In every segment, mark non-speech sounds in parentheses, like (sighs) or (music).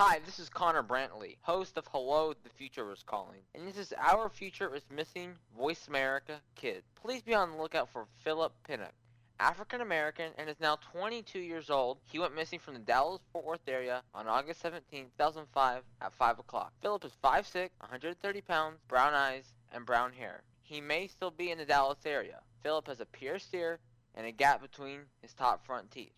Hi, this is Connor Brantley, host of Hello, the Future is Calling. And this is Our Future is Missing Voice America Kid. Please be on the lookout for Philip Pinnock. African American and is now 22 years old. He went missing from the Dallas Fort Worth area on August 17, 2005 at 5 o'clock. Philip is 5'6, 130 pounds, brown eyes, and brown hair. He may still be in the Dallas area. Philip has a pierced ear and a gap between his top front teeth.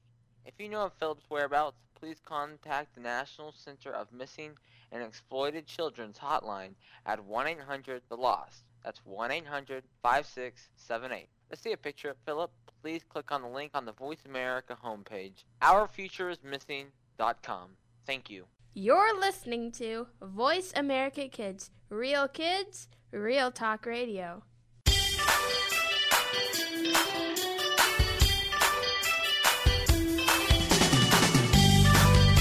If you know of Philip's whereabouts, please contact the National Center of Missing and Exploited Children's hotline at 1-800-THE-LOST. That's 1-800-5678. Let's see a picture of Philip. Please click on the link on the Voice America homepage, ourfutureismissing.com. Thank you. You're listening to Voice America Kids, real kids, real talk radio.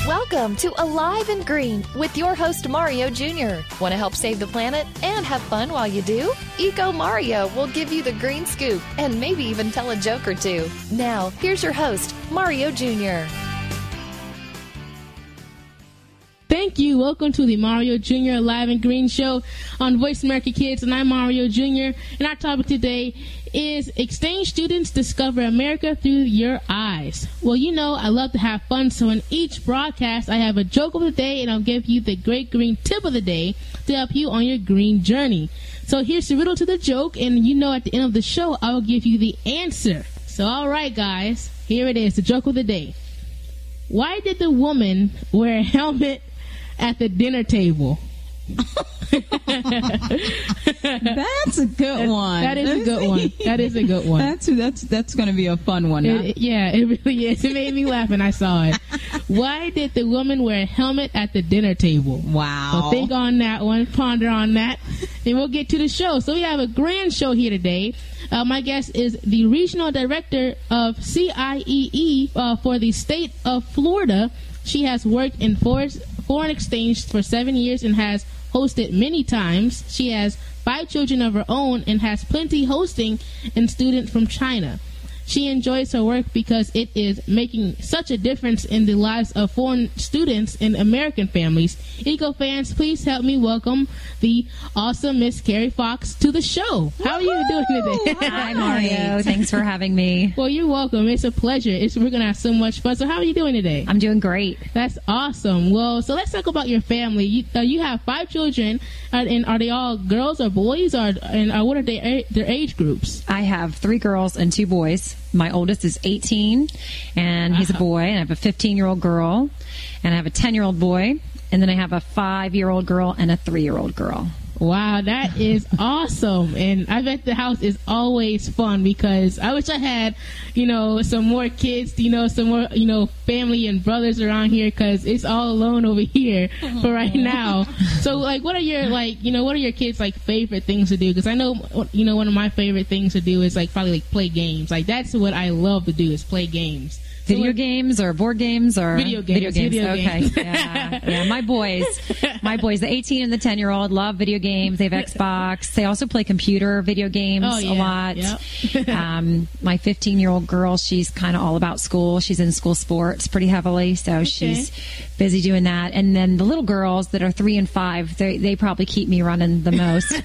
Welcome to Alive and Green with your host Mario Jr. Want to help save the planet and have fun while you do? Eco Mario will give you the green scoop and maybe even tell a joke or two. Now, here's your host, Mario Jr. Thank you. Welcome to the Mario Jr. Live and Green Show on Voice America Kids, and I'm Mario Jr. And our topic today is exchange students discover America through your eyes. Well, you know, I love to have fun, so in each broadcast, I have a joke of the day, and I'll give you the great green tip of the day to help you on your green journey. So here's the riddle to the joke, and you know, at the end of the show, I will give you the answer. So, all right, guys, here it is the joke of the day. Why did the woman wear a helmet at the dinner table? That's a good one. That is a good one. That is a good one. That's that's that's going to be a fun one. It- yeah, it really is. It made me laugh when I saw it. Why did the woman wear a helmet at the dinner table? wow. So think on that one, ponder on that, and we'll get to the show. So we have a grand show here today. Uh, my guest is the regional director of CIEE uh, for the state of Florida. She has worked in for- foreign exchange for seven years and has hosted many times. She has five children of her own and has plenty hosting and students from China. She enjoys her work because it is making such a difference in the lives of foreign students and American families. Eco fans, please help me welcome the awesome Miss Kerri Fox to the show. How are you doing today? Hi, Mario. (laughs) Thanks for having me. well, you're welcome. It's a pleasure. It's, we're gonna have so much fun. So, how are you doing today? I'm doing great. That's awesome. Well, so let's talk about your family. You, uh, you have five children, uh, and are they all girls or boys, or and uh, what are their their age groups? I have three girls and two boys. My oldest is 18, and he's a uh-huh. boy, and I have a 15 year old girl, and I have a 10 year old boy, and then I have a five year old girl and a three year old girl. Wow, that is awesome. And I bet the house is always fun because I wish I had, you know, some more kids, you know, some more, you know, family and brothers around here because it's all alone over here (laughs) for right now. So, like, what are your, like, you know, what are your kids' like favorite things to do? Because I know, you know, one of my favorite things to do is like probably like play games. Like, that's what I love to do is play games. Video games or board games or Video games, video okay, games. yeah, yeah. My boys, (laughs) my boys, the 18 and the 10 year old, love video games. They have Xbox. They also play computer video games Oh, a lot. Yep. (laughs) (laughs) um, my 15 year old girl, she's kind of all about school. She's in school sports pretty heavily, so she's busy doing that. And then the little girls that are three and five, they they probably keep me running the most. (laughs)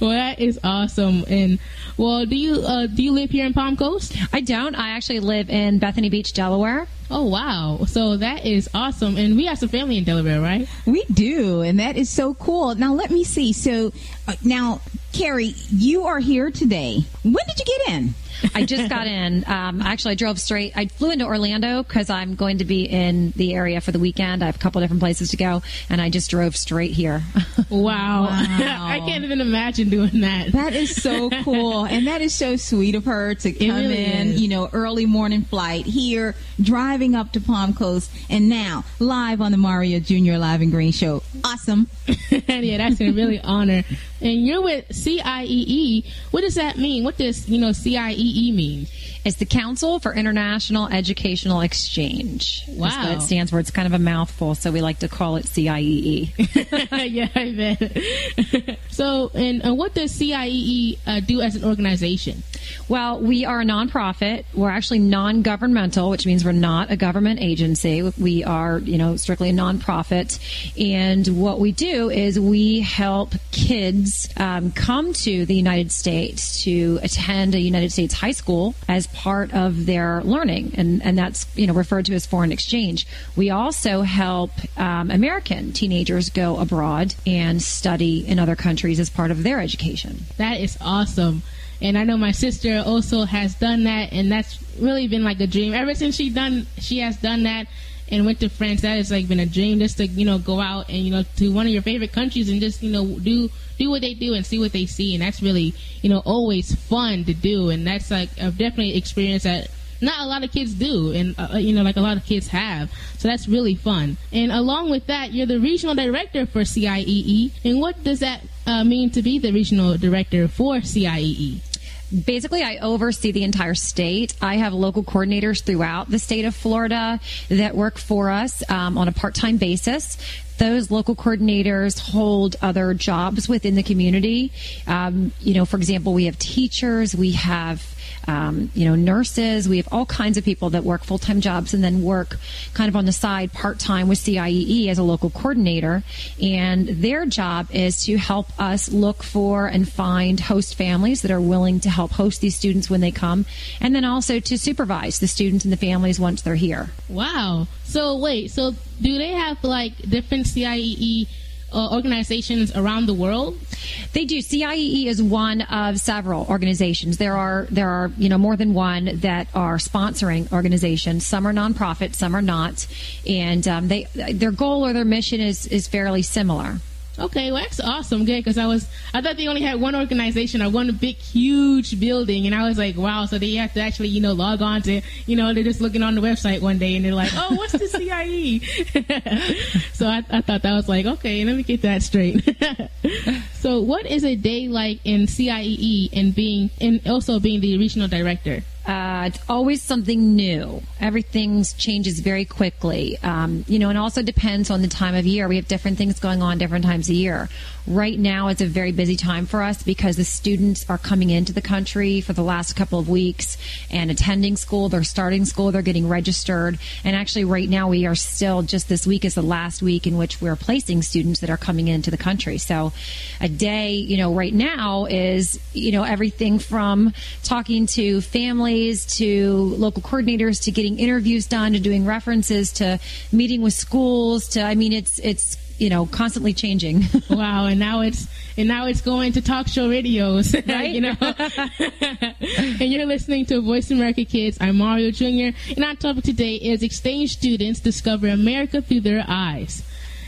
well, that is awesome. And well, do you uh, do you live here in Palm Coast? I don't. I actually live in Bethany Beach, Delaware. Oh wow! So that is awesome. And we have some family in Delaware, right? We do, and that is so cool. Now let me see. So uh, now, Kerri, you are here today. When did you get in? I just got in. Um, actually, I drove straight. I flew into Orlando because I'm going to be in the area for the weekend. I have a couple different places to go, and I just drove straight here. (laughs) Wow! Wow. I can't even imagine doing that. That is so cool, and that is so sweet of her to come really in. is. You know, early morning flight here, driving up to Palm Coast, and now live on the Mario Junior Live and Green Show. Awesome. (laughs) yeah, that's a really honor. And you're with CIEE. What does that mean? What does you know CIEE mean? It's the Council for International Educational Exchange. That's what Wow. it stands for. It's kind of a mouthful, so we like to call it CIEE. (laughs) yeah, I bet. so, and uh, what does CIEE uh, do as an organization? Well, we are a nonprofit. We're actually non-governmental, which means we're not a government agency. We are, you know, strictly a nonprofit. And what we do is we help kids um, come to the United States to attend a United States high school as part of their learning, and and that's you know referred to as foreign exchange. We also help um, American teenagers go abroad and study in other countries as part of their education. That is awesome. And I know my sister also has done that, and that's really been like a dream ever since she done she has done that and went to France. That has like been a dream just to you know go out and you know to one of your favorite countries and just you know do do what they do and see what they see, and that's really you know always fun to do, and that's like I've definitely experienced that. Not a lot of kids do, and uh, you know, like a lot of kids have. So that's really fun. And along with that, you're the regional director for CIEE. And what does that uh, mean to be the regional director for CIEE? basically I oversee the entire state. I have local coordinators throughout the state of Florida that work for us um, on a part-time basis. Those local coordinators hold other jobs within the community. Um, you know, for example, we have teachers, we have um, you know, nurses. We have all kinds of people that work full time jobs and then work kind of on the side part time with CIEE as a local coordinator. And their job is to help us look for and find host families that are willing to help host these students when they come, and then also to supervise the students and the families once they're here. Wow. So wait, so do they have like different CIEE uh, organizations around the world? They do. CIEE is one of several organizations. There are there are you know more than one that are sponsoring organizations. Some are nonprofit, some are not, and um, they their goal or their mission is is fairly similar. Okay, well that's awesome. Good, because I was I thought they only had one organization or one big huge building, and I was like, wow. So they have to actually you know log on to you know they're just looking on the website one day and they're like, oh, what's the (laughs) CIE? (laughs) so I, I thought that was like okay, let me get that straight. (laughs) so what is a day like in CIEE and being and also being the regional director? Uh, it's always something new. Everything changes very quickly. Um, you know, and also depends on the time of year. We have different things going on different times a year. Right now, it's a very busy time for us because the students are coming into the country for the last couple of weeks and attending school. They're starting school. They're getting registered. And actually, right now, we are still just this week is the last week in which we're placing students that are coming into the country. So, a day, you know, right now is, you know, everything from talking to families to local coordinators to getting interviews done to doing references to meeting with schools to I mean it's it's you know constantly changing. (laughs) Wow and now it's and now it's going to talk show radios (laughs) right? you know? (laughs) And you're listening to voice america kids. I'm mario jr and our topic today is exchange students discover america through their eyes.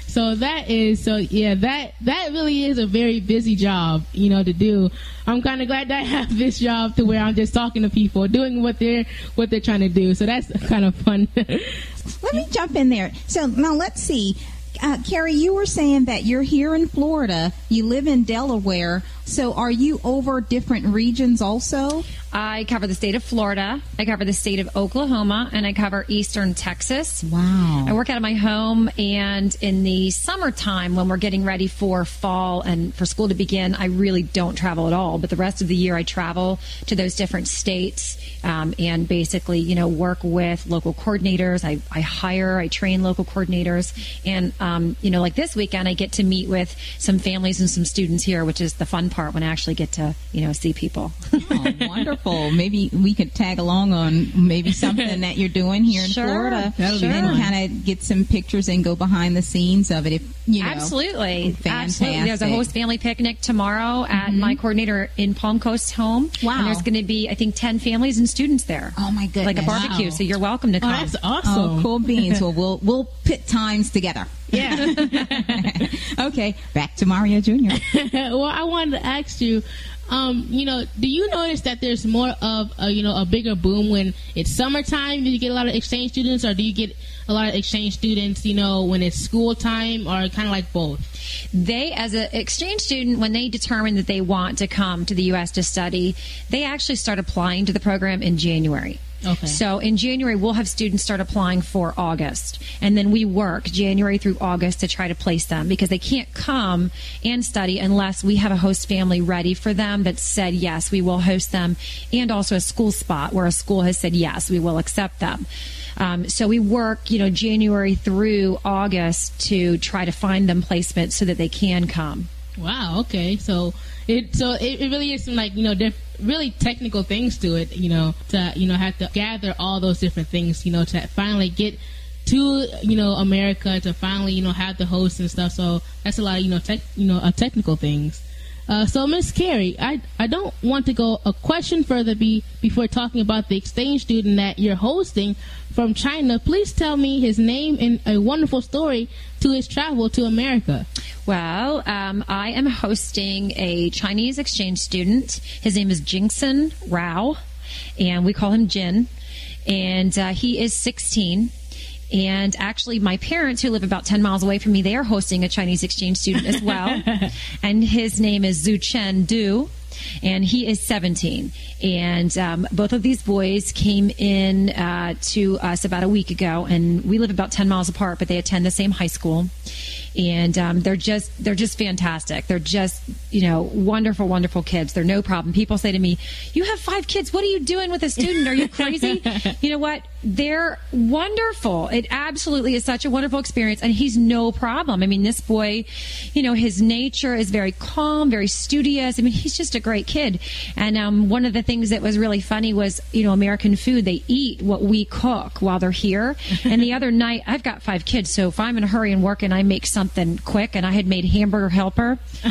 So that is so yeah that that really is a very busy job you know to do. I'm kind of glad that i have this job to where i'm just talking to people doing what they're what they're trying to do. So that's kind of fun. Let me jump in there. So now let's see uh, Kerri, you were saying that you're here in Florida, you live in Delaware. So are you over different regions also? I cover the state of Florida, I cover the state of Oklahoma, and I cover eastern Texas. Wow. I work out of my home, and in the summertime, when we're getting ready for fall and for school to begin, I really don't travel at all. But the rest of the year, I travel to those different states um, and basically, you know, work with local coordinators. I, I hire, I train local coordinators. And, um, you know, like this weekend, I get to meet with some families and some students here, which is the fun part when I actually get to, you know, see people. oh, wonderful. Maybe we could tag along on maybe (laughs) something that you're doing here in sure, Florida sure. and kind of get some pictures and go behind the scenes of it. If you know, absolutely, fantastic. absolutely. There's a host family picnic tomorrow at mm-hmm. my coordinator in Palm Coast home. Wow. And there's going to be, I think, 10 families and students there. Oh my goodness. Like a barbecue. Wow. So you're welcome to come. Oh, that's awesome. Oh, cool beans. (laughs) well, we'll we'll put times together. Yeah. (laughs) okay, back to Mario Jr. well, I wanted to ask you, um, you know, do you notice that there's more of a, you know a bigger boom when it's summertime? Do you get a lot of exchange students, or do you get a lot of exchange students, you know, when it's school time, or kind of like both? They, as an exchange student, when they determine that they want to come to the U.S. to study, they actually start applying to the program in January. Okay. So in January, we'll have students start applying for August. And then we work January through August to try to place them because they can't come and study unless we have a host family ready for them that said, yes, we will host them, and also a school spot where a school has said, yes, we will accept them. Um, so we work, you know, January through August to try to find them placement so that they can come. Wow. Okay. So it so it, it really is some like you know diff- really technical things to it. You know to you know have to gather all those different things. You know to finally get to you know America to finally you know have the host and stuff. So that's a lot of you know tech you know uh, technical things. Uh, so Miss Kerri, I I don't want to go a question further be before talking about the exchange student that you're hosting from China. Please tell me his name and a wonderful story to his travel to America. Well, um, I am hosting a Chinese exchange student. His name is Jingson Rao, and we call him Jin. And uh, he is 16. And actually, my parents, who live about 10 miles away from me, they are hosting a Chinese exchange student as well. (laughs) and his name is Zhu Chen Du and he is 17. And um, both of these boys came in uh, to us about a week ago, and we live about 10 miles apart, but they attend the same high school. And um, they're just they're just fantastic. They're just you know wonderful, wonderful kids. They're no problem. People say to me, "You have five kids. What are you doing with a student? Are you crazy?" (laughs) you know what? They're wonderful. It absolutely is such a wonderful experience, and he's no problem. I mean, this boy, you know, his nature is very calm, very studious. I mean, he's just a great kid. And um, one of the things that was really funny was, you know, American food. They eat what we cook while they're here. (laughs) and the other night, I've got five kids, so if I'm in a hurry and work and I make something quick, and I had made hamburger helper. (laughs)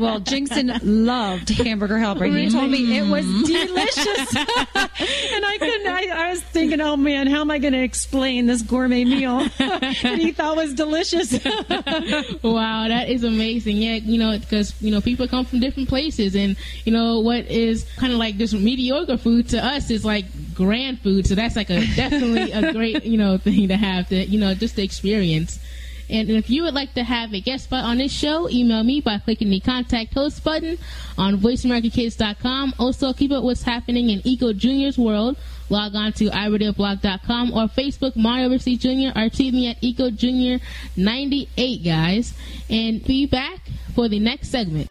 well, Jingson loved hamburger helper. He told me it was delicious, (laughs) and I couldn't. I, I was thinking, oh man, how am I going to explain this gourmet meal (laughs) that he thought was delicious? (laughs) (laughs) wow, that is amazing. Yeah, you know, because you know people come from different places, and you know what is kind of like just mediocre food to us is like grand food. So that's like a definitely a great you know thing to have to you know just the experience. And if you would like to have a guest spot on this show, email me by clicking the contact host button on voiceamericakids.com. Also, keep up what's happening in Eco Junior's world. Log on to iRadioBlog.com or Facebook Mario Ricci Jr. or tweet me at Eco Junior 98, guys. And be back for the next segment.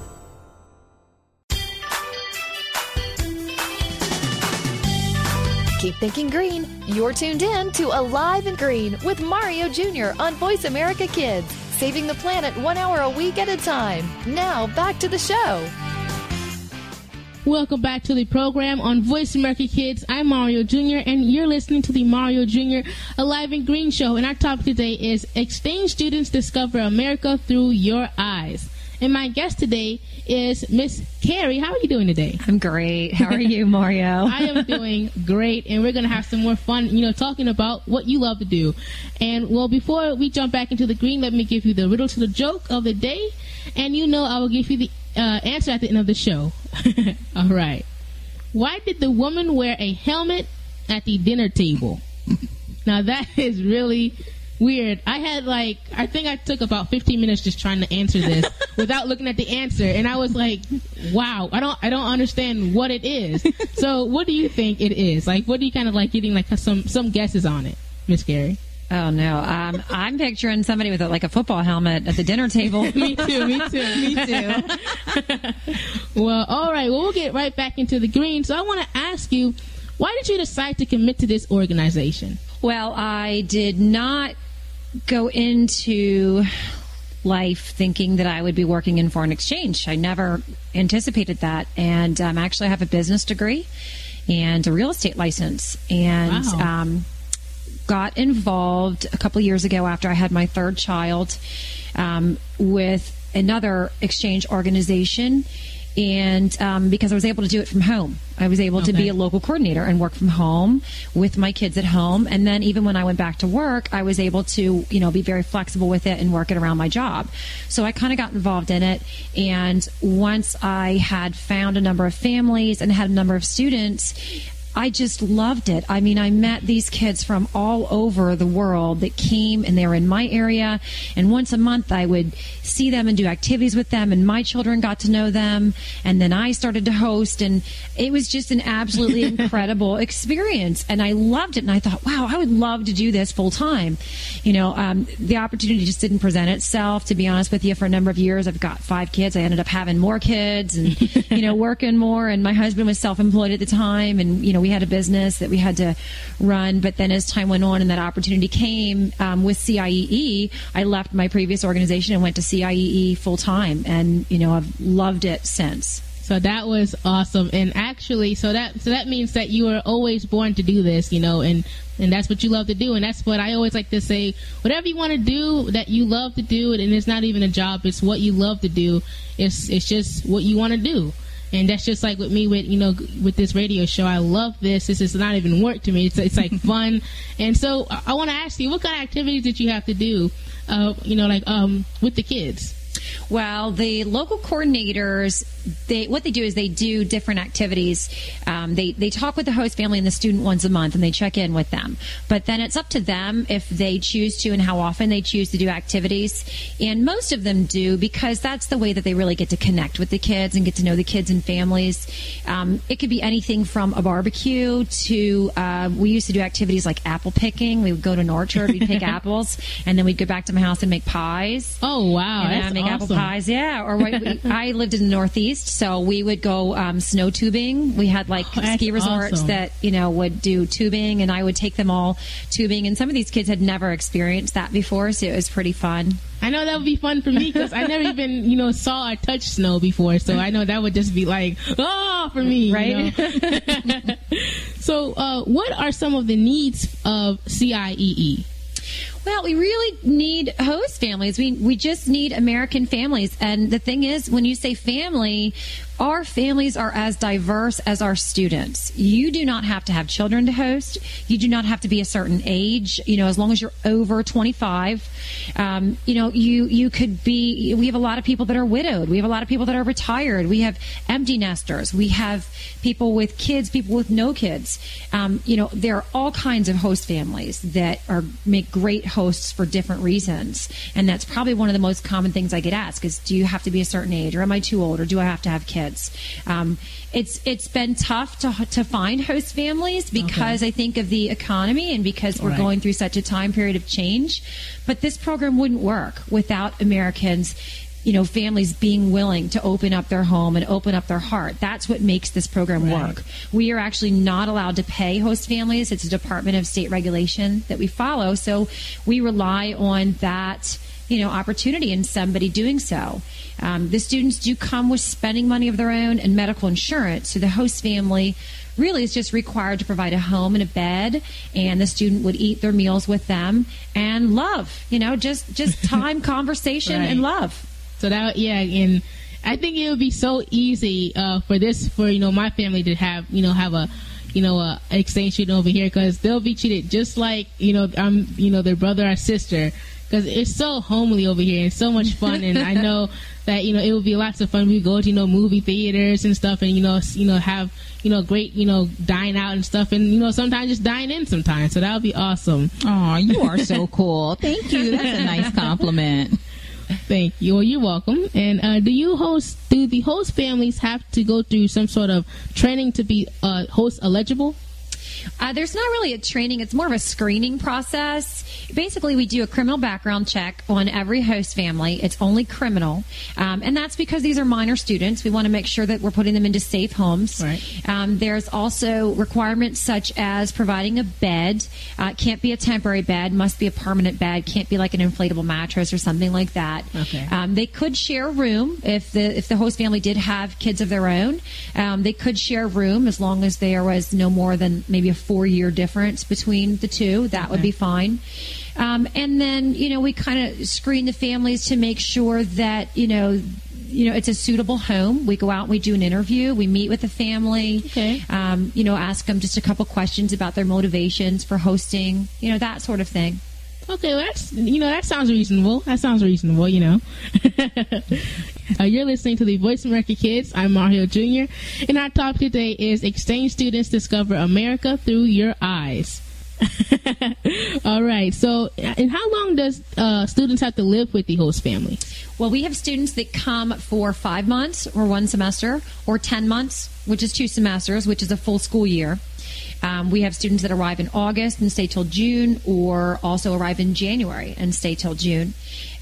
Keep thinking green. You're tuned in to Alive and Green with Mario Jr. on Voice America Kids. saving the planet one hour a week at a time. Now, back to the show. Welcome back to the program on Voice America Kids. I'm Mario Jr. and you're listening to the Mario Jr. Alive and Green Show. And our topic today is Exchange Students Discover America Through Your Eyes. And my guest today is Miss Kerri. How are you doing today? I'm great. How are you, Mario? (laughs) I am doing great, and we're going to have some more fun, you know, talking about what you love to do. And well, before we jump back into the green, let me give you the riddle to the joke of the day. And you know, I will give you the uh, answer at the end of the show. (laughs) All right. Why did the woman wear a helmet at the dinner table? (laughs) now that is really weird. I had like I think I took about 15 minutes just trying to answer this (laughs) without looking at the answer, and I was like, "Wow, I don't I don't understand what it is." so, what do you think it is? Like, what do you kind of like getting like some some guesses on it, Miss Gary? Oh no, um, I'm picturing somebody with a, like a football helmet at the dinner table. (laughs) me too, me too, me too. well, all right. Well, we'll get right back into the green. So I want to ask you, why did you decide to commit to this organization? Well, I did not go into life thinking that I would be working in foreign exchange. I never anticipated that, and um, actually, I have a business degree and a real estate license, and. Wow. Um, got involved a couple years ago after I had my third child um, with another exchange organization. And um, because I was able to do it from home, I was able to be a local coordinator and work from home with my kids at home. And then even when I went back to work, I was able to, you know, be very flexible with it and work it around my job. So I kind of got involved in it. And once I had found a number of families and had a number of students, I just loved it. I mean, I met these kids from all over the world that came and they were in my area. And once a month, I would see them and do activities with them, and my children got to know them. And then I started to host, and it was just an absolutely (laughs) incredible experience. And I loved it. And I thought, wow, I would love to do this full time. You know, um, the opportunity just didn't present itself. To be honest with you, for a number of years, I've got five kids. I ended up having more kids and, (laughs) you know, working more. And my husband was self employed at the time. And, you know, we had a business that we had to run. But then as time went on and that opportunity came um, with CIEE, I left my previous organization and went to CIEE full time. And, you know, I've loved it since. So that was awesome, and actually, so that so that means that you were always born to do this, you know, and and that's what you love to do, and that's what I always like to say. Whatever you want to do, that you love to do, and it's not even a job; it's what you love to do. It's it's just what you want to do, and that's just like with me with you know with this radio show. I love this. This is not even work to me. It's it's like (laughs) fun, and so I, I want to ask you, what kind of activities did you have to do, uh, you know, like um with the kids? Well, the local coordinators, they what they do is they do different activities. Um, they they talk with the host family and the student once a month, and they check in with them. But then it's up to them if they choose to and how often they choose to do activities. And most of them do because that's the way that they really get to connect with the kids and get to know the kids and families. Um, it could be anything from a barbecue to uh, we used to do activities like apple picking. We would go to an orchard, we'd pick (laughs) apples, and then we'd go back to my house and make pies. Oh wow, And that's I make apple pies, yeah. Or we, we- (laughs) I lived in the Northeast, so we would go um, snow tubing. We had like Oh, ski resorts awesome. that you know would do tubing, and I would take them all tubing. And some of these kids had never experienced that before, so it was pretty fun. I know that would be fun for me because I never even, you know, saw or touched snow before. So I know that would just be like, oh, for me. you Right? know? (laughs) (laughs) so, uh, what are some of the needs of? CIEE? Well, we really need host families. We we just need American families. And the thing is, when you say family, our families are as diverse as our students. You do not have to have children to host. You do not have to be a certain age. You know, as long as you're over 25, um, you know, you you could be. We have a lot of people that are widowed. We have a lot of people that are retired. We have empty nesters. We have people with kids, people with no kids. Um, you know, there are all kinds of host families that are make great hosts for different reasons, and that's probably one of the most common things I get asked: is Do you have to be a certain age, or am I too old, or do I have to have kids? Um, it's it's been tough to to find host families because I think of the economy and because we're Right. going through such a time period of change. But this program wouldn't work without Americans you know, families being willing to open up their home and open up their heart. That's what makes this program Right. work. We are actually not allowed to pay host families. It's a Department of State regulation that we follow. So we rely on that you know, opportunity in somebody doing so. Um, the students do come with spending money of their own and medical insurance. So the host family really is just required to provide a home and a bed and the student would eat their meals with them and love you know just just (laughs) time conversation Right. and love So that yeah, and I think it would be so easy uh, for this for you know my family to have you know have a you know a exchange student over here because they'll be treated just like you know I'm you know their brother or sister because it's so homely over here and so much fun and I know (laughs) that you know it will be lots of fun. We go to you know movie theaters and stuff and you know you know have you know great you know dine out and stuff and you know sometimes just dine in sometimes. So that would be awesome. Oh, you are so (laughs) cool. Thank you. That's a nice compliment. Thank you. Well, you're welcome. And uh, do you host? Do the host families have to go through some sort of training to be uh, host eligible? Uh, there's not really a training, it's more of a screening process. Basically, we do a criminal background check on every host family. It's only criminal. Um, and that's because these are minor students. We want to make sure that we're putting them into safe homes. Right. Um, there's also requirements such as providing a bed. Uh, can't be a temporary bed, must be a permanent bed, can't be like an inflatable mattress or something like that. Okay. Um, they could share a room if the if the host family did have kids of their own. Um, they could share a room as long as there was no more than maybe a four year difference between the two. That would be fine. Um, and then you know we kind of screen the families to make sure that you know. You know, it's a suitable home. We go out and we do an interview. We meet with the family. Okay. Um, you know, ask them just a couple questions about their motivations for hosting. You know, that sort of thing. Okay, well, that's you know that sounds reasonable. That sounds reasonable. You know. (laughs) uh, you're listening to the Voice America Kids. I'm Mario Jr. And our topic today is exchange students discover America through your eyes. (laughs) All right. So, and how long does uh, students have to live with the host family? Well, we have students that come for five months or one semester, or 10 months, which is two semesters, which is a full school year. Um, we have students that arrive in August and stay till June, or also arrive in January and stay till June.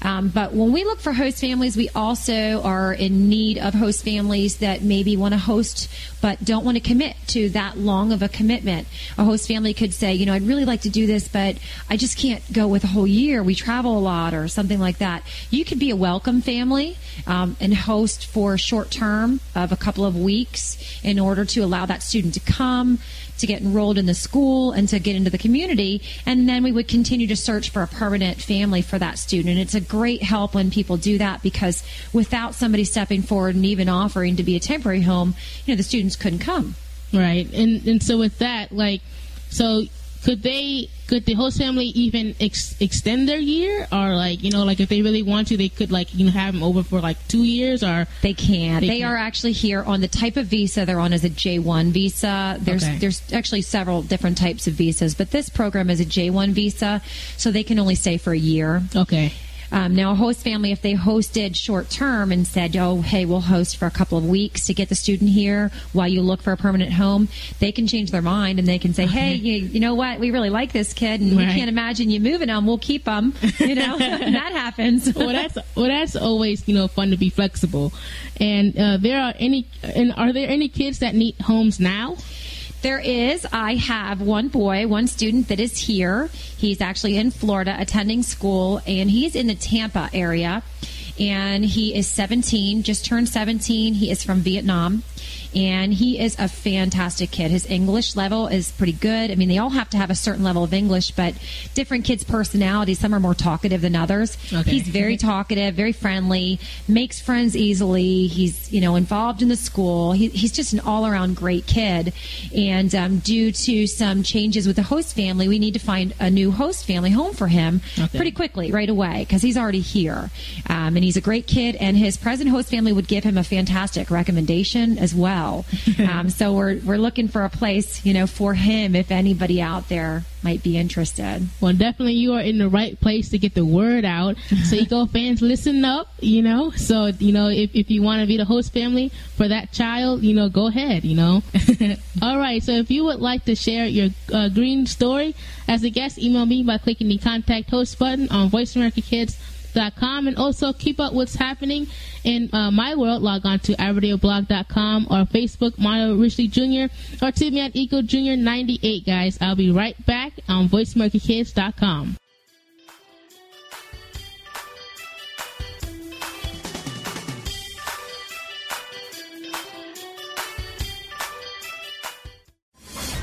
Um, but when we look for host families, we also are in need of host families that maybe want to host but don't want to commit to that long of a commitment. A host family could say, you know, I'd really like to do this, but I just can't go with a whole year. We travel a lot or something like that. You could be a welcome family um, and host for a short term of a couple of weeks in order to allow that student to come to get enrolled in the school and to get into the community. And then we would continue to search for a permanent family for that student. And it's a great help when people do that because without somebody stepping forward and even offering to be a temporary home, you know, the students couldn't come. Right. And and so with that, like, so could they could the host family even ex- extend their year or like you know like if they really want to they could like you know have them over for like two years or They can't. They They, can't. are actually here on the type of visa they're on is a J1 visa. There's Okay. there's actually several different types of visas, but this program is a J1 visa, so they can only stay for a year. okay Um, now, a host family, if they hosted short term and said, "Oh, hey, we'll host for a couple of weeks to get the student here while you look for a permanent home," they can change their mind and they can say, "Hey, you, you know what? We really like this kid, and we can't imagine you moving them. We'll keep them." You know, (laughs) (laughs) that happens. well that's well that's always you know fun to be flexible and uh, there are any and are there any kids that need homes now There is. I have one boy, one student that is here. He's actually in Florida attending school, and he's in the Tampa area. And he is 17, just turned 17. He is from Vietnam. And he is a fantastic kid. His English level is pretty good. I mean, they all have to have a certain level of English, but different kids' personalities, some are more talkative than others. Okay. He's very (laughs) talkative, very friendly, makes friends easily. He's, you know, involved in the school. He, he's just an all around great kid. And um, due to some changes with the host family, we need to find a new host family home for him Okay. pretty quickly, right away, because he's already here. Um, and he's a great kid, and his present host family would give him a fantastic recommendation as well. Um, so we're, we're looking for a place, you know, for him if anybody out there might be interested. well definitely you are in the right place to get the word out. So eco (laughs) fans listen up you know? So you know if, if you want to be the host family for that child you know go ahead you know? (laughs) All right so if you would like to share your uh, green story as a guest email me by clicking the contact host button on and also keep up what's happening in uh, my world. Log on to iradioblog.com or facebook mario richley jr or to me at eco junior 98 guys. I'll be right back on voiceamericakids.com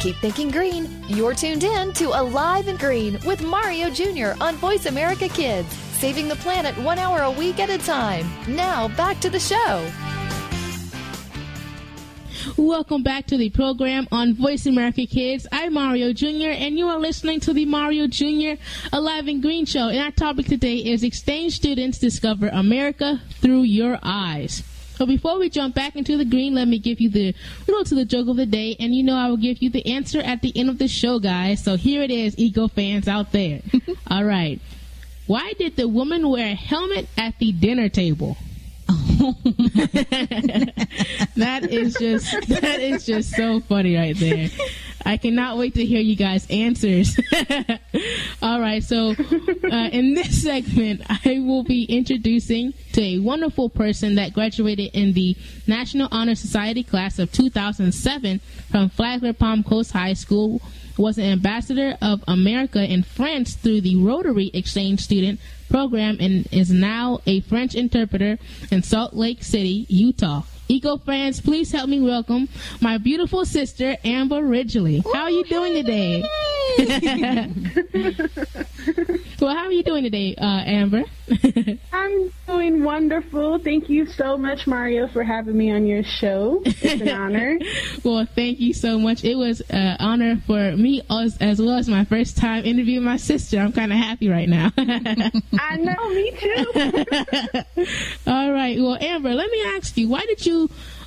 Keep thinking green. You're tuned in to Alive and Green with Mario Jr. on Voice America Kids, saving the planet one hour a week at a time. Now, back to the show. Welcome back to the program on Voice America Kids. I'm Mario Jr. and you are listening to the Mario Jr. Alive and Green Show. And our topic today is exchange students discover America through your eyes. So before we jump back into the green, let me give you the riddle to the joke of the day. And you know I will give you the answer at the end of the show, guys. So here it is, eco fans out there. (laughs) All right. Why did the woman wear a helmet at the dinner table? (laughs) (laughs) that is just that is just so funny right there. I cannot wait to hear you guys' answers. (laughs) All right, so uh, in this (laughs) segment, I will be introducing to a wonderful person that graduated in the National Honor Society class of 2007 from Flagler Palm Coast High School. Was an ambassador of America in France through the Rotary Exchange Student Program and is now a French interpreter in Salt Lake City, Utah. Eco friends, please help me welcome my beautiful sister, Amber Ridgley. How are you doing today? (laughs) well, how are you doing today, uh, Amber? (laughs) I'm doing wonderful. Thank you so much, Mario, for having me on your show. It's an honor. (laughs) well, thank you so much. It was an honor for me as, as well as my first time interviewing my sister. I'm kind of happy right now. I know, me too. All right. Well, Amber, let me ask you, why did you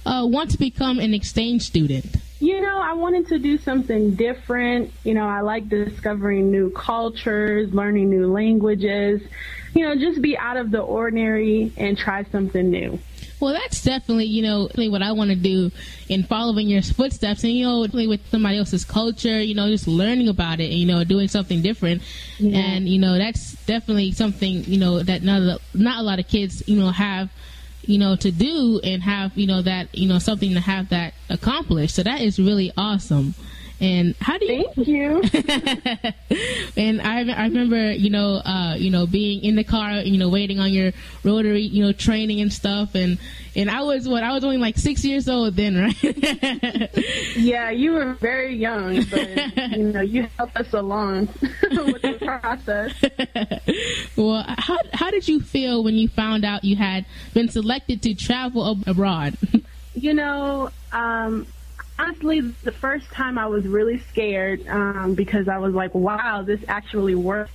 uh, want to become an exchange student? You know, I wanted to do something different. You know, I like discovering new cultures, learning new languages, you know, just be out of the ordinary and try something new. Well, that's definitely, you know, what I want to do in following your footsteps and, you know, with somebody else's culture, you know, just learning about it and, you know, doing something different. Yeah. And, you know, that's definitely something, you know, that not, not a lot of kids, you know, have you know, to do and have, you know, that, you know, something to have that accomplished. So that is really awesome. And how do you? Thank you. (laughs) and I, I remember, you know, uh, you know, being in the car, you know, waiting on your rotary, you know, training and stuff, and and I was what I was only like six years old then, (laughs) right? yeah, you were very young, but you know, you helped us along (laughs) with the process. well, how how did you feel when you found out you had been selected to travel ab- abroad? you know, um, honestly, the first time I was really scared um, because I was like, wow, this actually works.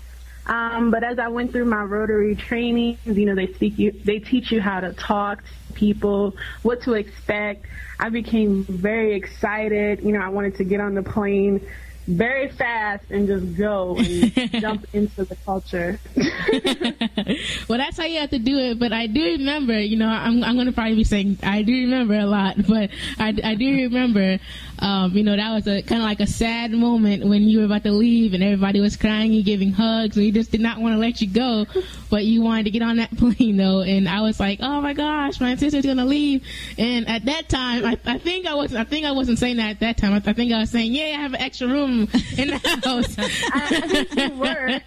Um, but as I went through my Rotary trainings, you know, they speak you, they teach you how to talk to people, what to expect. I became very excited. You know, I wanted to get on the plane very fast and just go and (laughs) jump into the culture. (laughs) well, that's how you have to do it. But I do remember, you know, I'm, I'm going to probably be saying I do remember a lot, (laughs) but I, I do remember, um, you know, that was a kind of like a sad moment when you were about to leave and everybody was crying and giving hugs and you just did not want to let you go, (laughs) but you wanted to get on that (laughs) plane though. And I was like, oh my gosh, my sister's going to leave. And at that time, I, I think I was, I think I wasn't saying that at that time. I, I think I was saying, yeah, I have an extra room in the (laughs) house. I, I, think you were.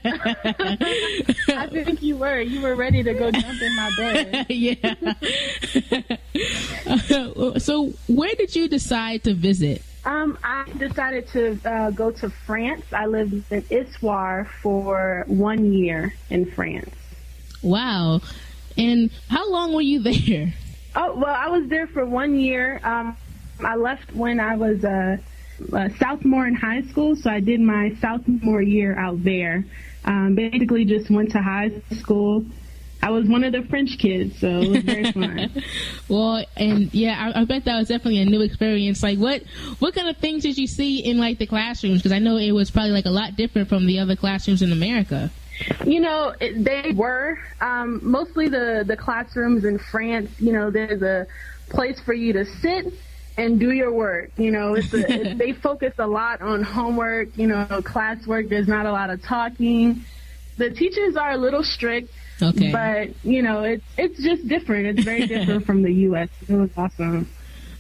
I think you were. You were ready to go jump in my bed. yeah. uh, so, where did you decide to visit? Um, I decided to uh, go to France. I lived in Issoire for one year in France. Wow. And how long were you there? Oh, well, I was there for one year. Um, I left when I was uh, uh, Southmore in high school, so I did my sophomore year out there. Um, basically, just went to high school. I was one of the French kids, so it was very fun. (laughs) well, and yeah, I, I, bet that was definitely a new experience. Like, what what kind of things did you see in like the classrooms? Because I know it was probably like a lot different from the other classrooms in America. You know, it, they were um, mostly the the classrooms in France. You know, there's a place for you to sit and do your work. You know, it's a, they focus a lot on homework, you know, classwork. There's not a lot of talking. The teachers are a little strict. Okay. But, you know, it's it's just different. It's very different (laughs) from the US. It was awesome.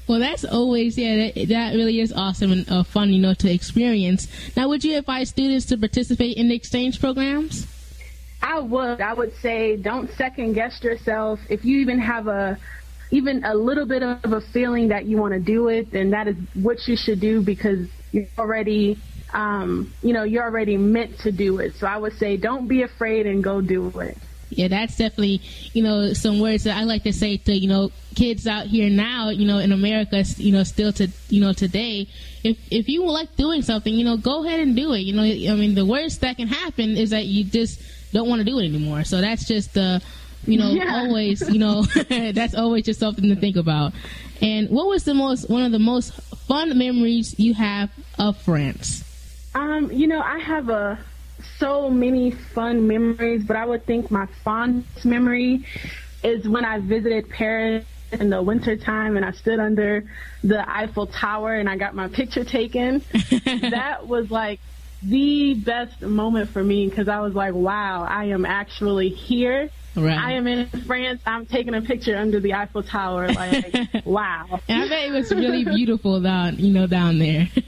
Well, that's always yeah. That, that really is awesome and uh, fun, you know, to experience. Now, would you advise students to participate in the exchange programs? I would. I would say don't second guess yourself. If you even have a even a little bit of a feeling that you want to do it, then that is what you should do because you're already, um, you know, you're already meant to do it. So I would say don't be afraid and go do it. Yeah, that's definitely, you know, some words that I like to say to, you know, kids out here now, you know, in America, you know, still to, you know, today, if, if you like doing something, you know, go ahead and do it. You know, I mean, the worst that can happen is that you just don't want to do it anymore. So that's just the, you know, yeah. always, you know, (laughs) that's always just something to think about. And what was the most, one of the most fun memories you have of France? Um, you know, I have a so many fun memories, but I would think my fondest memory is when I visited Paris in the wintertime and I stood under the Eiffel Tower and I got my picture taken. (laughs) that was like the best moment for me because I was like, wow, I am actually here Right. I am in France. I'm taking a picture under the Eiffel Tower. (laughs) Like, wow. And I bet it was really beautiful down, you know, down there. (laughs)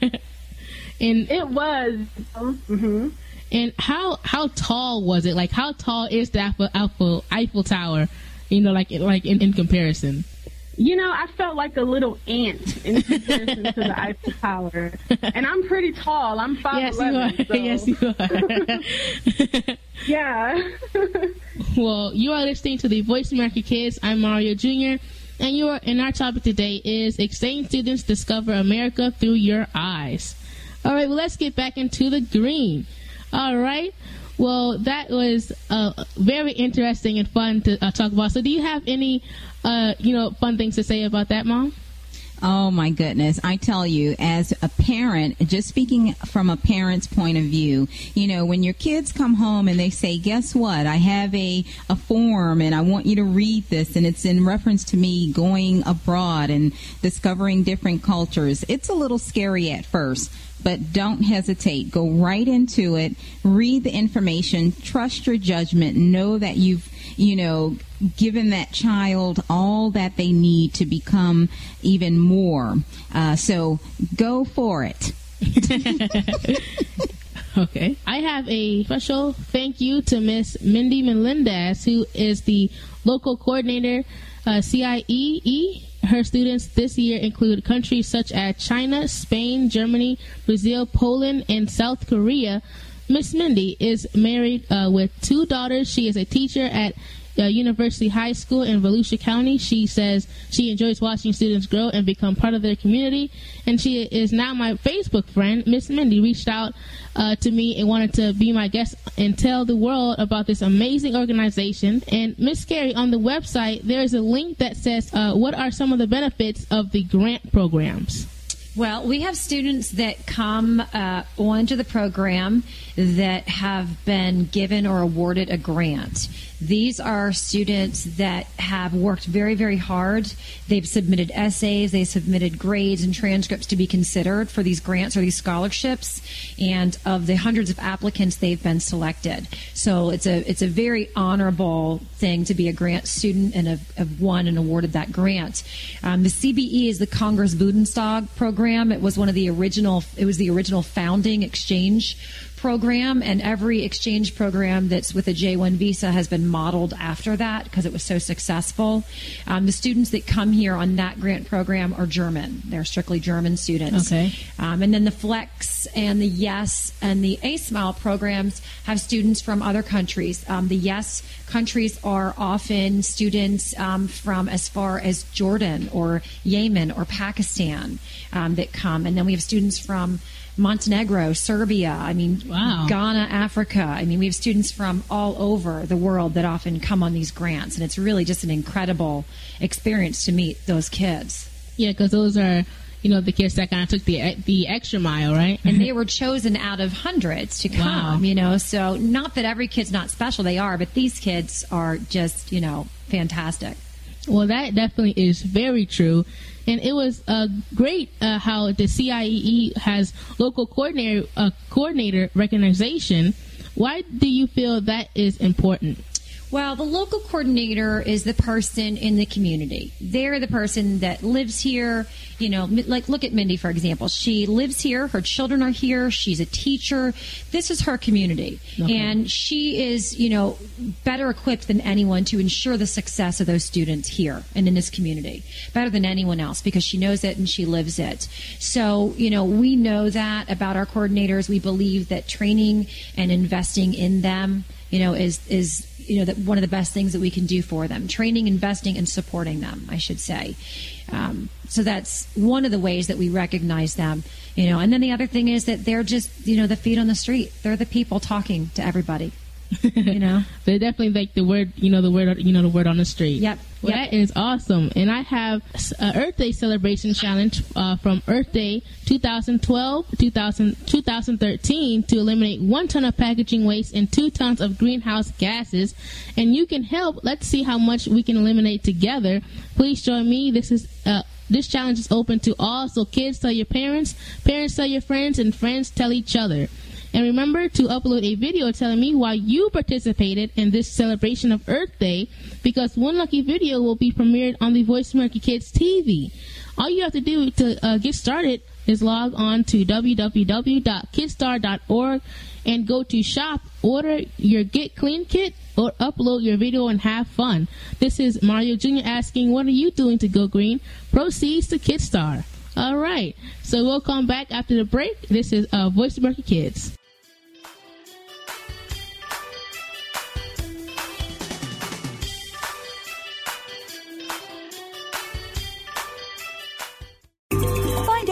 and it was. Mm-hmm. And how how tall was it? Like, how tall is the Eiffel Eiffel, Eiffel Tower? You know, like like in, in comparison. You know, I felt like a little ant in comparison to the Eiffel Tower, (laughs) and I'm pretty tall. I'm five yes, you are. So. (laughs) Yes, you are. (laughs) yeah. well, you are listening to the Voice America Kids. I'm Mario Jr. And you are, and our topic today is exchange students discover America through your eyes. All right, well, let's get back into the green. All right. Well, that was uh, very interesting and fun to uh, talk about. So, do you have any uh, you know, fun things to say about that, Mom? Oh my goodness. I tell you, as a parent, just speaking from a parent's point of view, you know, when your kids come home and they say, guess what? I have a, a form and I want you to read this and it's in reference to me going abroad and discovering different cultures. It's a little scary at first but don't hesitate. Go right into it. Read the information. Trust your judgment. Know that you've, you know, given that child all that they need to become even more. Uh, so go for it. (laughs) Okay. I have a special thank you to Miss Mindy Melendez, who is the local coordinator, uh, CIEE. Her students this year include countries such as China, Spain, Germany, Brazil, Poland, and South Korea. Miss Mindy is married uh, with two daughters. She is a teacher at uh, University High School in Volusia County. She says she enjoys watching students grow and become part of their community. And she is now my Facebook friend. Miss Mindy reached out uh, to me and wanted to be my guest and tell the world about this amazing organization. And Miss Kerri, on the website, there is a link that says uh, what are some of the benefits of the grant programs. Well, we have students that come uh, onto the program that have been given or awarded a grant. These are students that have worked very, very hard. They've submitted essays, they've submitted grades and transcripts to be considered for these grants or these scholarships. And of the hundreds of applicants, they've been selected. So it's a it's a very honorable thing to be a grant student and have, have won and awarded that grant. Um, the CBE is the Congress Bundestag program. It was one of the original. It was the original founding exchange program, and every exchange program that's with a J1 visa has been modeled after that because it was so successful. Um, the students that come here on that grant program are German. They're strictly German students. Okay. Um, and then the Flex and the Yes and the A-SMYLE programs have students from other countries. Um, the Yes countries are often students um, from as far as Jordan or Yemen or Pakistan um, that come. And then we have students from Montenegro, Serbia, I mean, wow. Ghana, Africa. I mean, we have students from all over the world that often come on these grants, and it's really just an incredible experience to meet those kids. Yeah, because those are, you know, the kids that kind of took the the extra mile, right? and they (laughs) were chosen out of hundreds to come. Wow. You know, so not that every kid's not special, they are, but these kids are just, you know, fantastic. Well, that definitely is very true. And it was uh, great uh, how the CIEE has local coordinator uh, coordinator recognition. Why do you feel that is important? Well, the local coordinator is the person in the community. They're the person that lives here. You know, like look at Mindy, for example. She lives here. Her children are here. She's a teacher. This is her community. Okay. And she is, you know, better equipped than anyone to ensure the success of those students here and in this community. Better than anyone else because she knows it and she lives it. So, you know, we know that about our coordinators. We believe that training and investing in them, you know, is, is, you know, that one of the best things that we can do for them. Training, investing, and supporting them, I should say. Um, so that's one of the ways that we recognize them, you know. And then the other thing is that they're just, you know, the feet on the street. They're the people talking to everybody. (laughs) you know, They're definitely like the word, you know, the word, you know, the word on the street. Yep. Well, Yep. that is awesome. And I have a Earth Day celebration challenge uh, from Earth Day 2012, 2000, 2013 to eliminate one ton of packaging waste and two tons of greenhouse gases. And you can help. Let's see how much we can eliminate together. Please join me. This is uh, this challenge is open to all. So kids tell your parents, parents tell your friends, and friends tell each other. And remember to upload a video telling me why you participated in this celebration of Earth Day because one lucky video will be premiered on the Voice America Kids TV. All you have to do to uh, get started is log on to www.kidstar.org and go to shop, order your Get Clean kit, or upload your video and have fun. This is Mario Jr. asking, What are you doing to go green? Proceeds to Kidstar. All right, so we'll come back after the break. This is uh, Voice America Kids.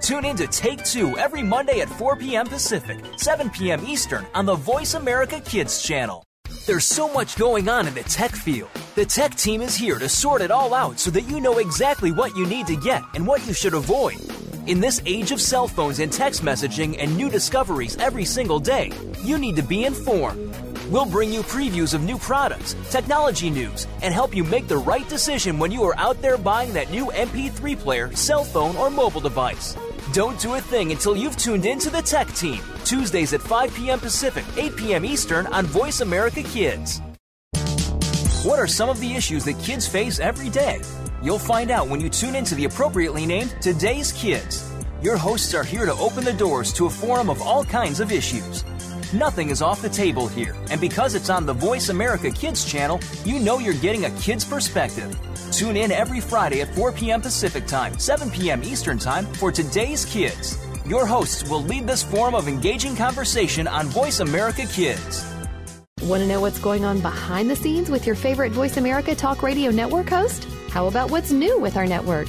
Tune in to Take Two every Monday at 4 p.m. Pacific, 7 p.m. Eastern on the Voice America Kids channel. There's so much going on in the tech field. The tech team is here to sort it all out so that you know exactly what you need to get and what you should avoid. In this age of cell phones and text messaging and new discoveries every single day, you need to be informed. We'll bring you previews of new products, technology news, and help you make the right decision when you are out there buying that new MP3 player, cell phone, or mobile device. Don't do a thing until you've tuned into the Tech Team, Tuesdays at 5 p.m. Pacific, 8 p.m. Eastern on Voice America Kids. What are some of the issues that kids face every day? You'll find out when you tune into the appropriately named Today's Kids. Your hosts are here to open the doors to a forum of all kinds of issues. Nothing is off the table here, and because it's on the Voice America Kids channel, you know you're getting a kid's perspective. Tune in every Friday at 4 p.m. Pacific Time, 7 p.m. Eastern Time for Today's Kids. Your hosts will lead this forum of engaging conversation on Voice America Kids. Want to know what's going on behind the scenes with your favorite Voice America Talk Radio Network host? How about what's new with our network?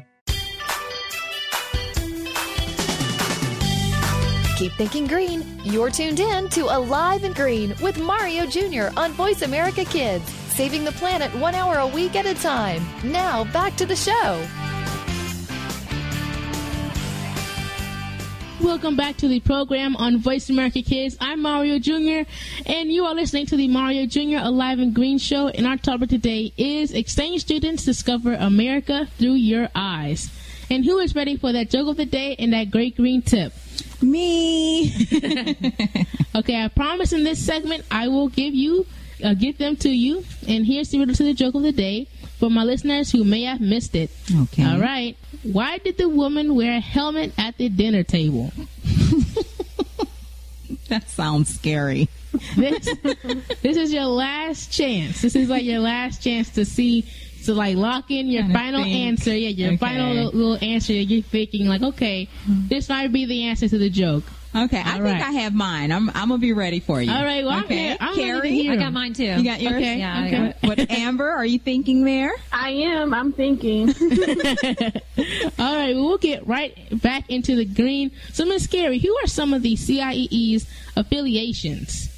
Keep thinking green. You're tuned in to Alive and Green with Mario Jr. on Voice America Kids, saving the planet one hour a week at a time. Now, back to the show. Welcome back to the program on Voice America Kids. I'm Mario Jr. and you are listening to the Mario Jr. Alive and Green show. And our topic today is Exchange Students Discover America Through Your Eyes. And who is ready for that joke of the day and that great green tip? Me. (laughs) okay, I promise in this segment I will give you, uh, get them to you. And here's the riddle to the joke of the day for my listeners who may have missed it. Okay. All right. Why did the woman wear a helmet at the dinner table? (laughs) that sounds scary. This, (laughs) this is your last chance. This is like your last chance to see to like lock in your Kinda final think. answer. Yeah, your Okay. final little, little answer. You're thinking like, okay, mm-hmm. this might be the answer to the joke. Okay, I All think. I have mine. I'm I'm gonna be ready for you. All right, well, I'm okay. here. I'm Carrie, hear I 'em. got mine too. you got yours. Okay. Yeah, I okay. got What Amber? Are you thinking there? I am. I'm thinking. (laughs) (laughs) All right, well, we'll get right back into the green. So, Miss Kerri, who are some of the CIEE's affiliations?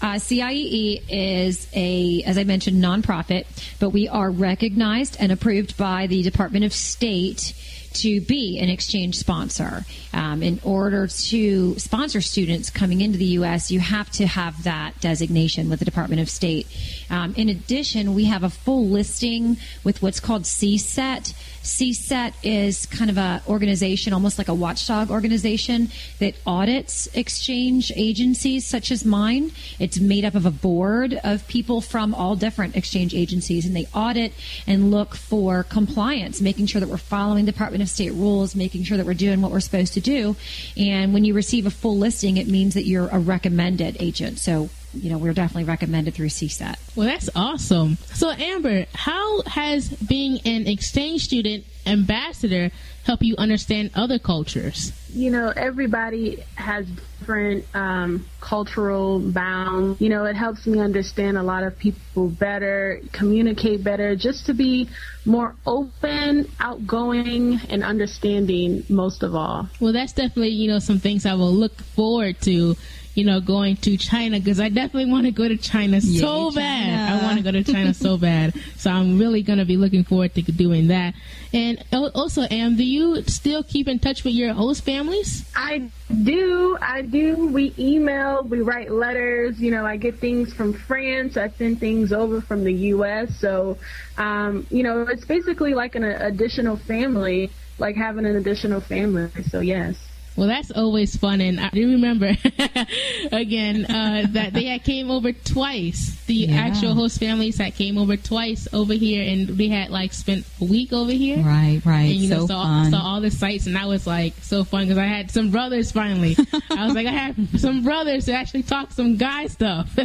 Uh, CIEE is a, as I mentioned, nonprofit, but we are recognized and approved by the Department of State to be an exchange sponsor. Um, in order to sponsor students coming into the U.S., you have to have that designation with the Department of State. Um, in addition, we have a full listing with what's called CSIET. CSIET is kind of an organization, almost like a watchdog organization that audits exchange agencies such as mine. It's made up of a board of people from all different exchange agencies, and they audit and look for compliance, making sure that we're following Department of State rules, making sure that we're doing what we're supposed to do. And when you receive a full listing, it means that you're a recommended agent. So, you know, we're definitely recommended through CSIET. Well, that's awesome. So, Amber, how has being an exchange student ambassador help you understand other cultures? you know, everybody has different um, cultural bounds. You know, it helps me understand a lot of people better, communicate better, just to be more open, outgoing, and understanding most of all. Well, that's definitely, you know, some things I will look forward to you know, going to China because I definitely want to go to China Yay, so bad. China. I want to go to China so bad. So I'm really going to be looking forward to doing that. And also, Am, do you still keep in touch with your host families? I do. I do. We email, we write letters. You know, I get things from France. I send things over from the U.S. So, um, you know, it's basically like an additional family, like having an additional family. So, yes. Well, that's always fun, and I do remember (laughs) again uh, that they had came over twice. The yeah. actual host families that came over twice over here, and we had like spent a week over here. Right, right. And, you know, so saw, fun. saw all the sights, and that was like so fun because I had some brothers finally. I was like, I had some brothers to actually talk some guy stuff.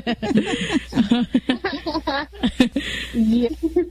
yeah. (laughs)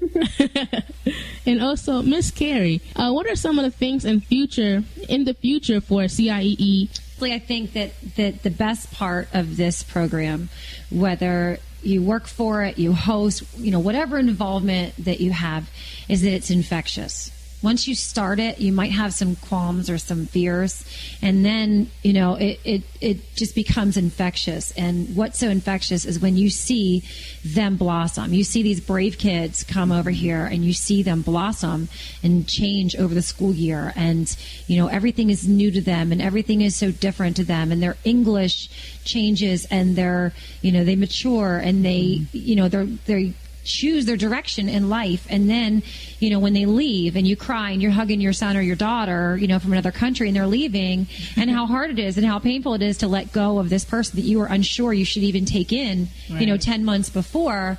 (laughs) and also, Miss Kerri, uh, what are some of the things in future in the future for CIEE? I think that, that the best part of this program, whether you work for it, you host, you know, whatever involvement that you have, is that it's infectious once you start it, you might have some qualms or some fears, and then you know it it it just becomes infectious. And what's so infectious is when you see them blossom. You see these brave kids come over here, and you see them blossom and change over the school year, and you know everything is new to them, and everything is so different to them, and their English changes, and they're you know they mature, and they you know they're they choose their direction in life and then you know when they leave and you cry and you're hugging your son or your daughter you know from another country and they're leaving and how hard it is and how painful it is to let go of this person that you were unsure you should even take in right. you know 10 months before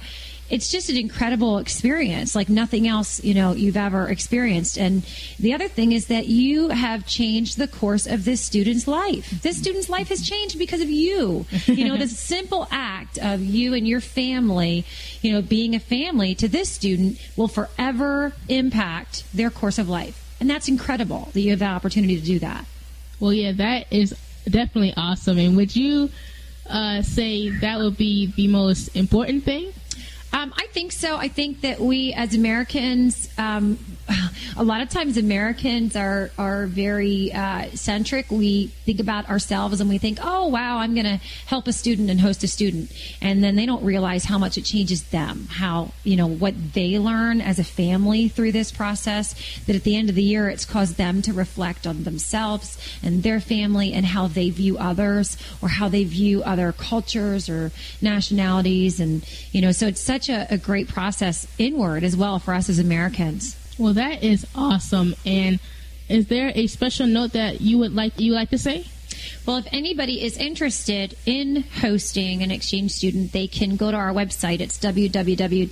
it's just an incredible experience like nothing else you know you've ever experienced. And the other thing is that you have changed the course of this student's life. This student's life has changed because of you. You know this (laughs) simple act of you and your family you know being a family to this student will forever impact their course of life. And that's incredible that you have that opportunity to do that. Well yeah that is definitely awesome. And would you uh, say that would be the most important thing um, I think so. I think that we, as Americans, um, (sighs) a lot of times Americans are are very uh, centric. We think about ourselves and we think, "Oh, wow, I'm going to help a student and host a student," and then they don't realize how much it changes them. How you know what they learn as a family through this process. That at the end of the year, it's caused them to reflect on themselves and their family and how they view others or how they view other cultures or nationalities, and you know, so it's such a, a great process inward as well for us as Americans. Well, that is awesome. And is there a special note that you would like you like to say? Well, if anybody is interested in hosting an exchange student, they can go to our website. It's www.ciee.org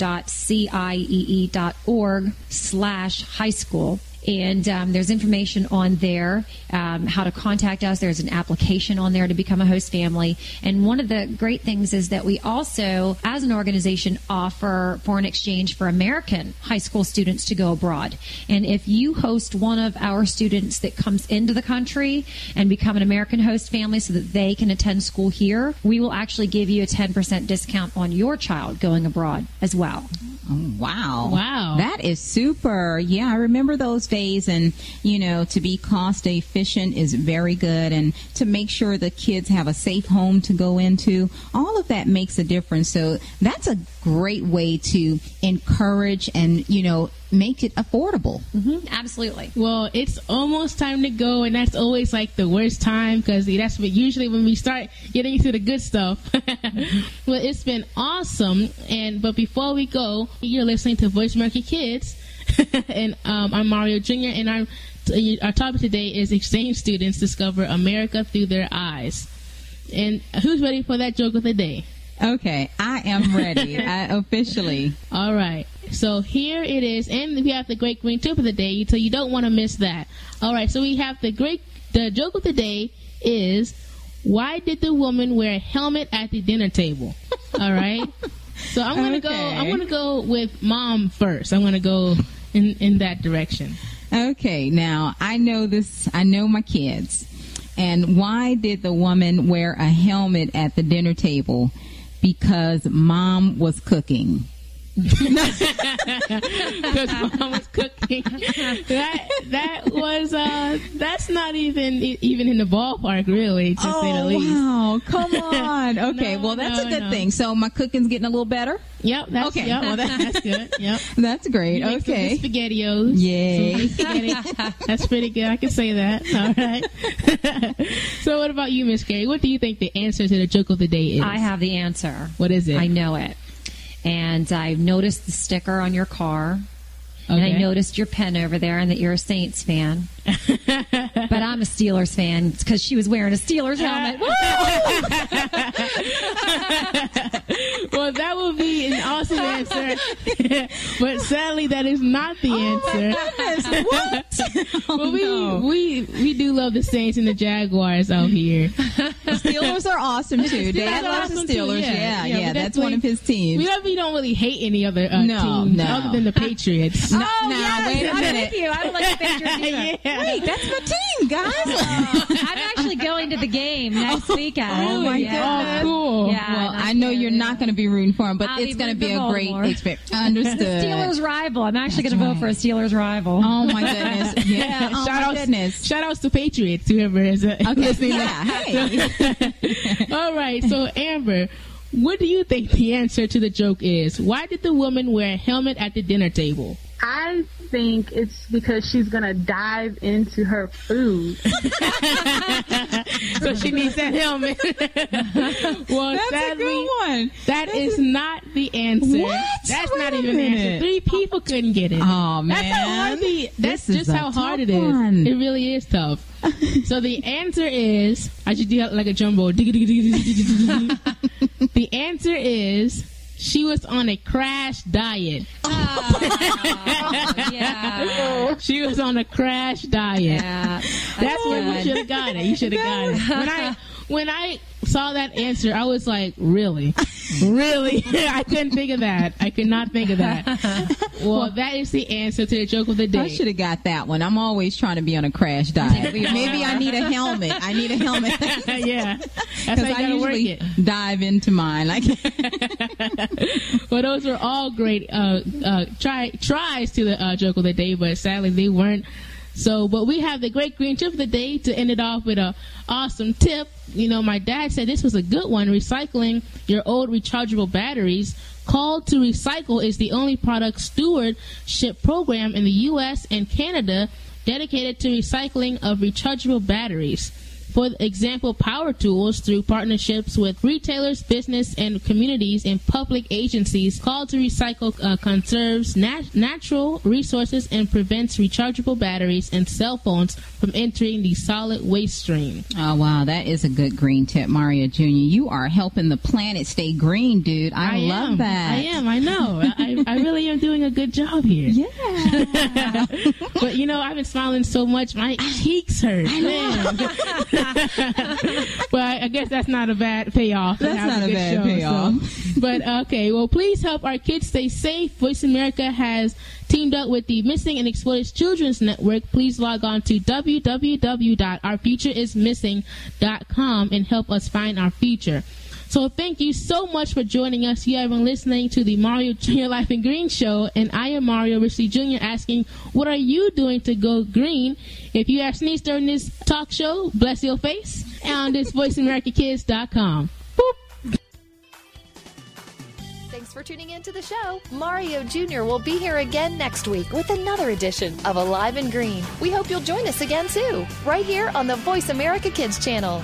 slash high school and um, there's information on there um, how to contact us. There's an application on there to become a host family. And one of the great things is that we also, as an organization, offer foreign exchange for American high school students to go abroad. And if you host one of our students that comes into the country and become an American host family so that they can attend school here, we will actually give you a 10% discount on your child going abroad as well. Oh, wow. Wow. That is super. Yeah, I remember those days. And, you know, to be cost efficient is very good. And to make sure the kids have a safe home to go into, all of that makes a difference. So that's a great way to encourage and, you know, make it affordable. Mm-hmm. Absolutely. Well, it's almost time to go, and that's always like the worst time because that's what usually when we start getting into the good stuff. (laughs) mm-hmm. Well, it's been awesome, and but before we go, you're listening to Voice America Kids, (laughs) and um, I'm Mario Jr. and our our topic today is exchange students discover America through their eyes. And who's ready for that joke of the day? Okay, I am ready. I, (laughs) officially. All right. So here it is, and we have the great green tip of the day, so you don't want to miss that. All right. So we have the great. The joke of the day is why did the woman wear a helmet at the dinner table? All right. So I'm gonna okay. go. I'm gonna go with mom first. I'm gonna go in in that direction. Okay. Now I know this. I know my kids. And why did the woman wear a helmet at the dinner table? Because mom was cooking. Because mom was cooking. That that was uh that's not even even in the ballpark really to oh, say the least. Wow, come on. (laughs) Okay, No, well that's no, a good no. thing. So my cooking's getting a little better. Yep, that's Okay. yep, well, that, that's good. (laughs) Yep. That's great. You make some okay. good spaghettios. Yay. Some (laughs) spaghetti. That's pretty good. I can say that. All right. so, what about you, Miss Kerri? What do you think the answer to the joke of the day is? I have the answer. What is it? I know it. And I noticed the sticker on your car. And I noticed your pen over there and that you're a Saints fan. But I'm a Steelers fan because she was wearing a Steelers helmet. (laughs) well, that would be an awesome answer, (laughs) but sadly, that is not the answer. what? (laughs) but we, no. we we do love the Saints and the Jaguars out here. The Steelers are awesome too. Dad loves the awesome, too, Steelers. yeah. Yeah, Yeah, yeah, that's one of his teams. We don't, we don't really hate any other uh, No, teams no. other than the Patriots. No, Oh, no, yes, wait a I'm minute. with you. I don't like the Patriots either. Yeah. Wait, that's my team, guys. (laughs) I'm actually going to the game next weekend. Oh, my Yeah. Oh, cool. Yeah, well, I know you're not going to be rooting for him, but I'll it's going to be a great Baltimore. experience. (laughs) Understood. Steelers rival. I'm actually going to vote for a Steelers rival. Oh my goodness! (laughs) Yeah. Oh shout my outs, goodness. shout outs to Patriots, whoever is uh, Okay. listening. Yeah. Hey. All right, so Amber, what do you think the answer to the joke is? Why did the woman wear a helmet at the dinner table? I think it's because she's gonna dive into her food. (laughs) so she needs that helmet. well, That's a sadly, good one. that is not the answer. What? That's Wait not even the answer. Three people couldn't get it. Oh man, That's how man, hard the, that's This is just how hard tough it is. one. It really is tough. so the (laughs) answer is I should do like a jumbo. (laughs) the answer is she was on a crash diet. Ah. (laughs) yeah. She was on a crash diet. Yeah. That's where you good. should have got it. You should have got it. When I (laughs) when I saw that answer, I was like, really, (laughs) really? (laughs) I couldn't think of that. I could not think of that. (laughs) Well, that is the answer to the joke of the day. I should have got that one. I'm always trying to be on a crash diet. Maybe I need a helmet. I need a helmet. yeah, that's how Because I usually it. dive into mine. Like, well, those were all great uh, uh, try tries to the uh, joke of the day, but sadly they weren't. So, but we have the great green tip of the day to end it off with a awesome tip. You know, my dad said this was a good one. Recycling your old rechargeable batteries. Call2Recycle is the only product stewardship program in the U.S. and Canada dedicated to recycling of rechargeable batteries. For example, power tools through partnerships with retailers, business, and communities and public agencies Call2Recycle uh, conserves nat- natural resources and prevents rechargeable batteries and cell phones from entering the solid waste stream. oh wow, that is a good green tip, Mario Jr. You are helping the planet stay green, dude. I, love am. that. I am. I know. I, I really am doing a good job here. Yeah. (laughs) but you know, I've been smiling so much, my cheeks hurt. Man. (laughs) (laughs) but I guess that's not a bad payoff. That's not a good bad show, payoff. so. (laughs) But okay, well, please help our kids stay safe. Voice America has teamed up with the Missing and Exploited Children's Network. Please log on to www.ourfutureismissing.com and help us find our future. So thank you so much for joining us. You have been listening to the Mario Jr. (laughs) Life in Green Show, and I am Mario Ritchie Jr. asking, what are you doing to go green? If you have sneezed during this talk show, bless your face. And it's (laughs) VoiceAmericaKids.com. Boop. Thanks for tuning in to the show. Mario Jr. will be here again next week with another edition of Alive and Green. We hope you'll join us again too, right here on the Voice America Kids channel.